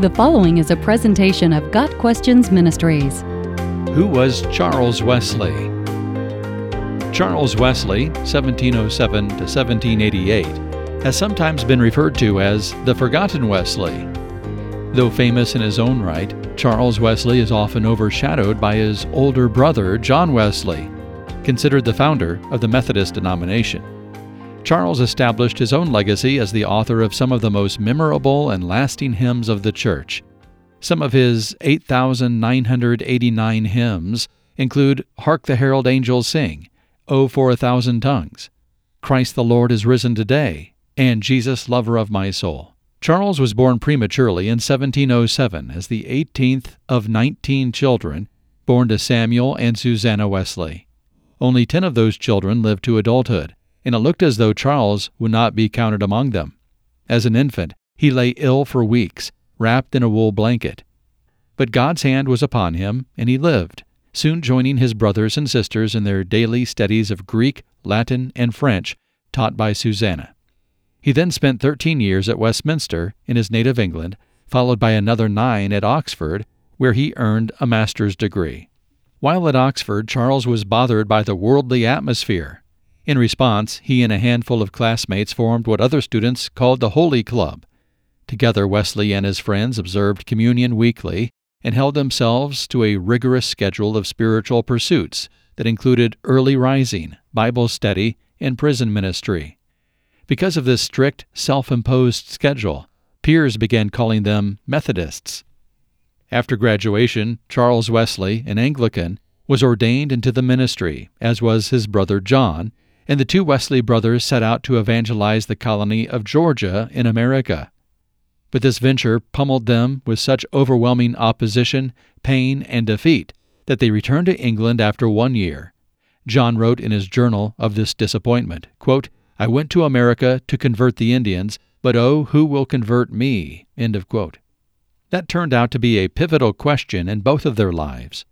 The following is a presentation of Got Questions Ministries. Who was Charles Wesley? Charles Wesley, 1707 to 1788, has sometimes been referred to as the Forgotten Wesley. Though famous in his own right, Charles Wesley is often overshadowed by his older brother, John Wesley, considered the founder of the Methodist denomination. Charles established his own legacy as the author of some of the most memorable and lasting hymns of the Church. Some of his 8,989 hymns include Hark the Herald Angels Sing, O for a Thousand Tongues, Christ the Lord is Risen Today, and Jesus, Lover of My Soul. Charles was born prematurely in 1707 as the 18th of 19 children born to Samuel and Susanna Wesley. Only 10 of those children lived to adulthood and it looked as though Charles would not be counted among them. As an infant, he lay ill for weeks, wrapped in a wool blanket. But God's hand was upon him, and he lived, soon joining his brothers and sisters in their daily studies of Greek, Latin, and French taught by Susanna. He then spent thirteen years at Westminster, in his native England, followed by another nine at Oxford, where he earned a master's degree. While at Oxford, Charles was bothered by the worldly atmosphere in response, he and a handful of classmates formed what other students called the Holy Club. Together, Wesley and his friends observed communion weekly and held themselves to a rigorous schedule of spiritual pursuits that included early rising, Bible study, and prison ministry. Because of this strict, self imposed schedule, peers began calling them Methodists. After graduation, Charles Wesley, an Anglican, was ordained into the ministry, as was his brother John, and the two Wesley brothers set out to evangelize the colony of Georgia in America. But this venture pummeled them with such overwhelming opposition, pain, and defeat that they returned to England after one year. John wrote in his journal of this disappointment quote, I went to America to convert the Indians, but oh, who will convert me? That turned out to be a pivotal question in both of their lives.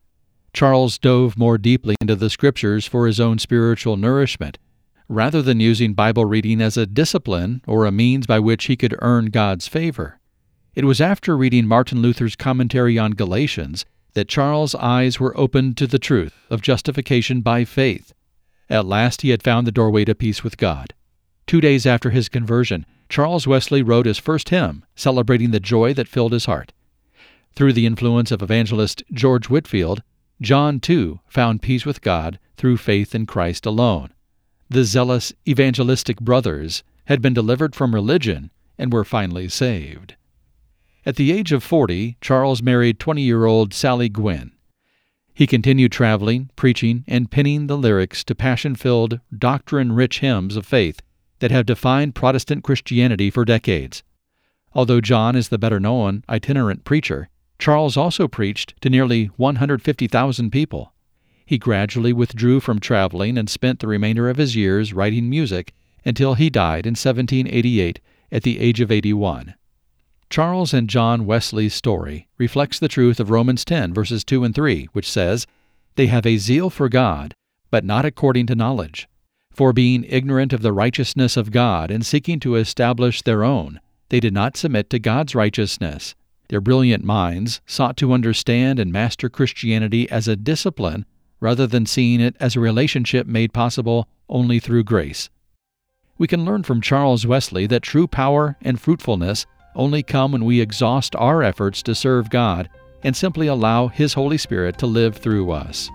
Charles dove more deeply into the Scriptures for his own spiritual nourishment, rather than using Bible reading as a discipline or a means by which he could earn God's favor. It was after reading Martin Luther's commentary on Galatians that Charles' eyes were opened to the truth of justification by faith. At last he had found the doorway to peace with God. Two days after his conversion, Charles Wesley wrote his first hymn, celebrating the joy that filled his heart. Through the influence of evangelist George Whitefield, John, too, found peace with God through faith in Christ alone. The zealous evangelistic brothers had been delivered from religion and were finally saved. At the age of 40, Charles married 20 year old Sally Gwynn. He continued traveling, preaching, and penning the lyrics to passion filled, doctrine rich hymns of faith that have defined Protestant Christianity for decades. Although John is the better known itinerant preacher, Charles also preached to nearly 150,000 people. He gradually withdrew from traveling and spent the remainder of his years writing music until he died in 1788 at the age of 81. Charles and John Wesley's story reflects the truth of Romans 10, verses 2 and 3, which says, They have a zeal for God, but not according to knowledge. For being ignorant of the righteousness of God and seeking to establish their own, they did not submit to God's righteousness. Their brilliant minds sought to understand and master Christianity as a discipline rather than seeing it as a relationship made possible only through grace. We can learn from Charles Wesley that true power and fruitfulness only come when we exhaust our efforts to serve God and simply allow His Holy Spirit to live through us.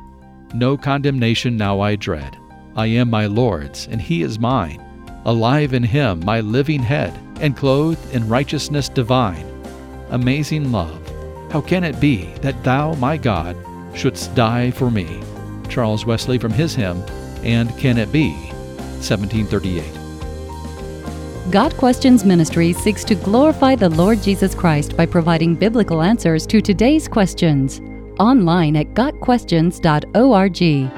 No condemnation now I dread. I am my Lord's, and He is mine. Alive in Him, my living head, and clothed in righteousness divine amazing love. How can it be that thou, my God, shouldst die for me? Charles Wesley from his hymn, And Can It Be? 1738. Got Questions Ministry seeks to glorify the Lord Jesus Christ by providing biblical answers to today's questions. Online at GotQuestions.org.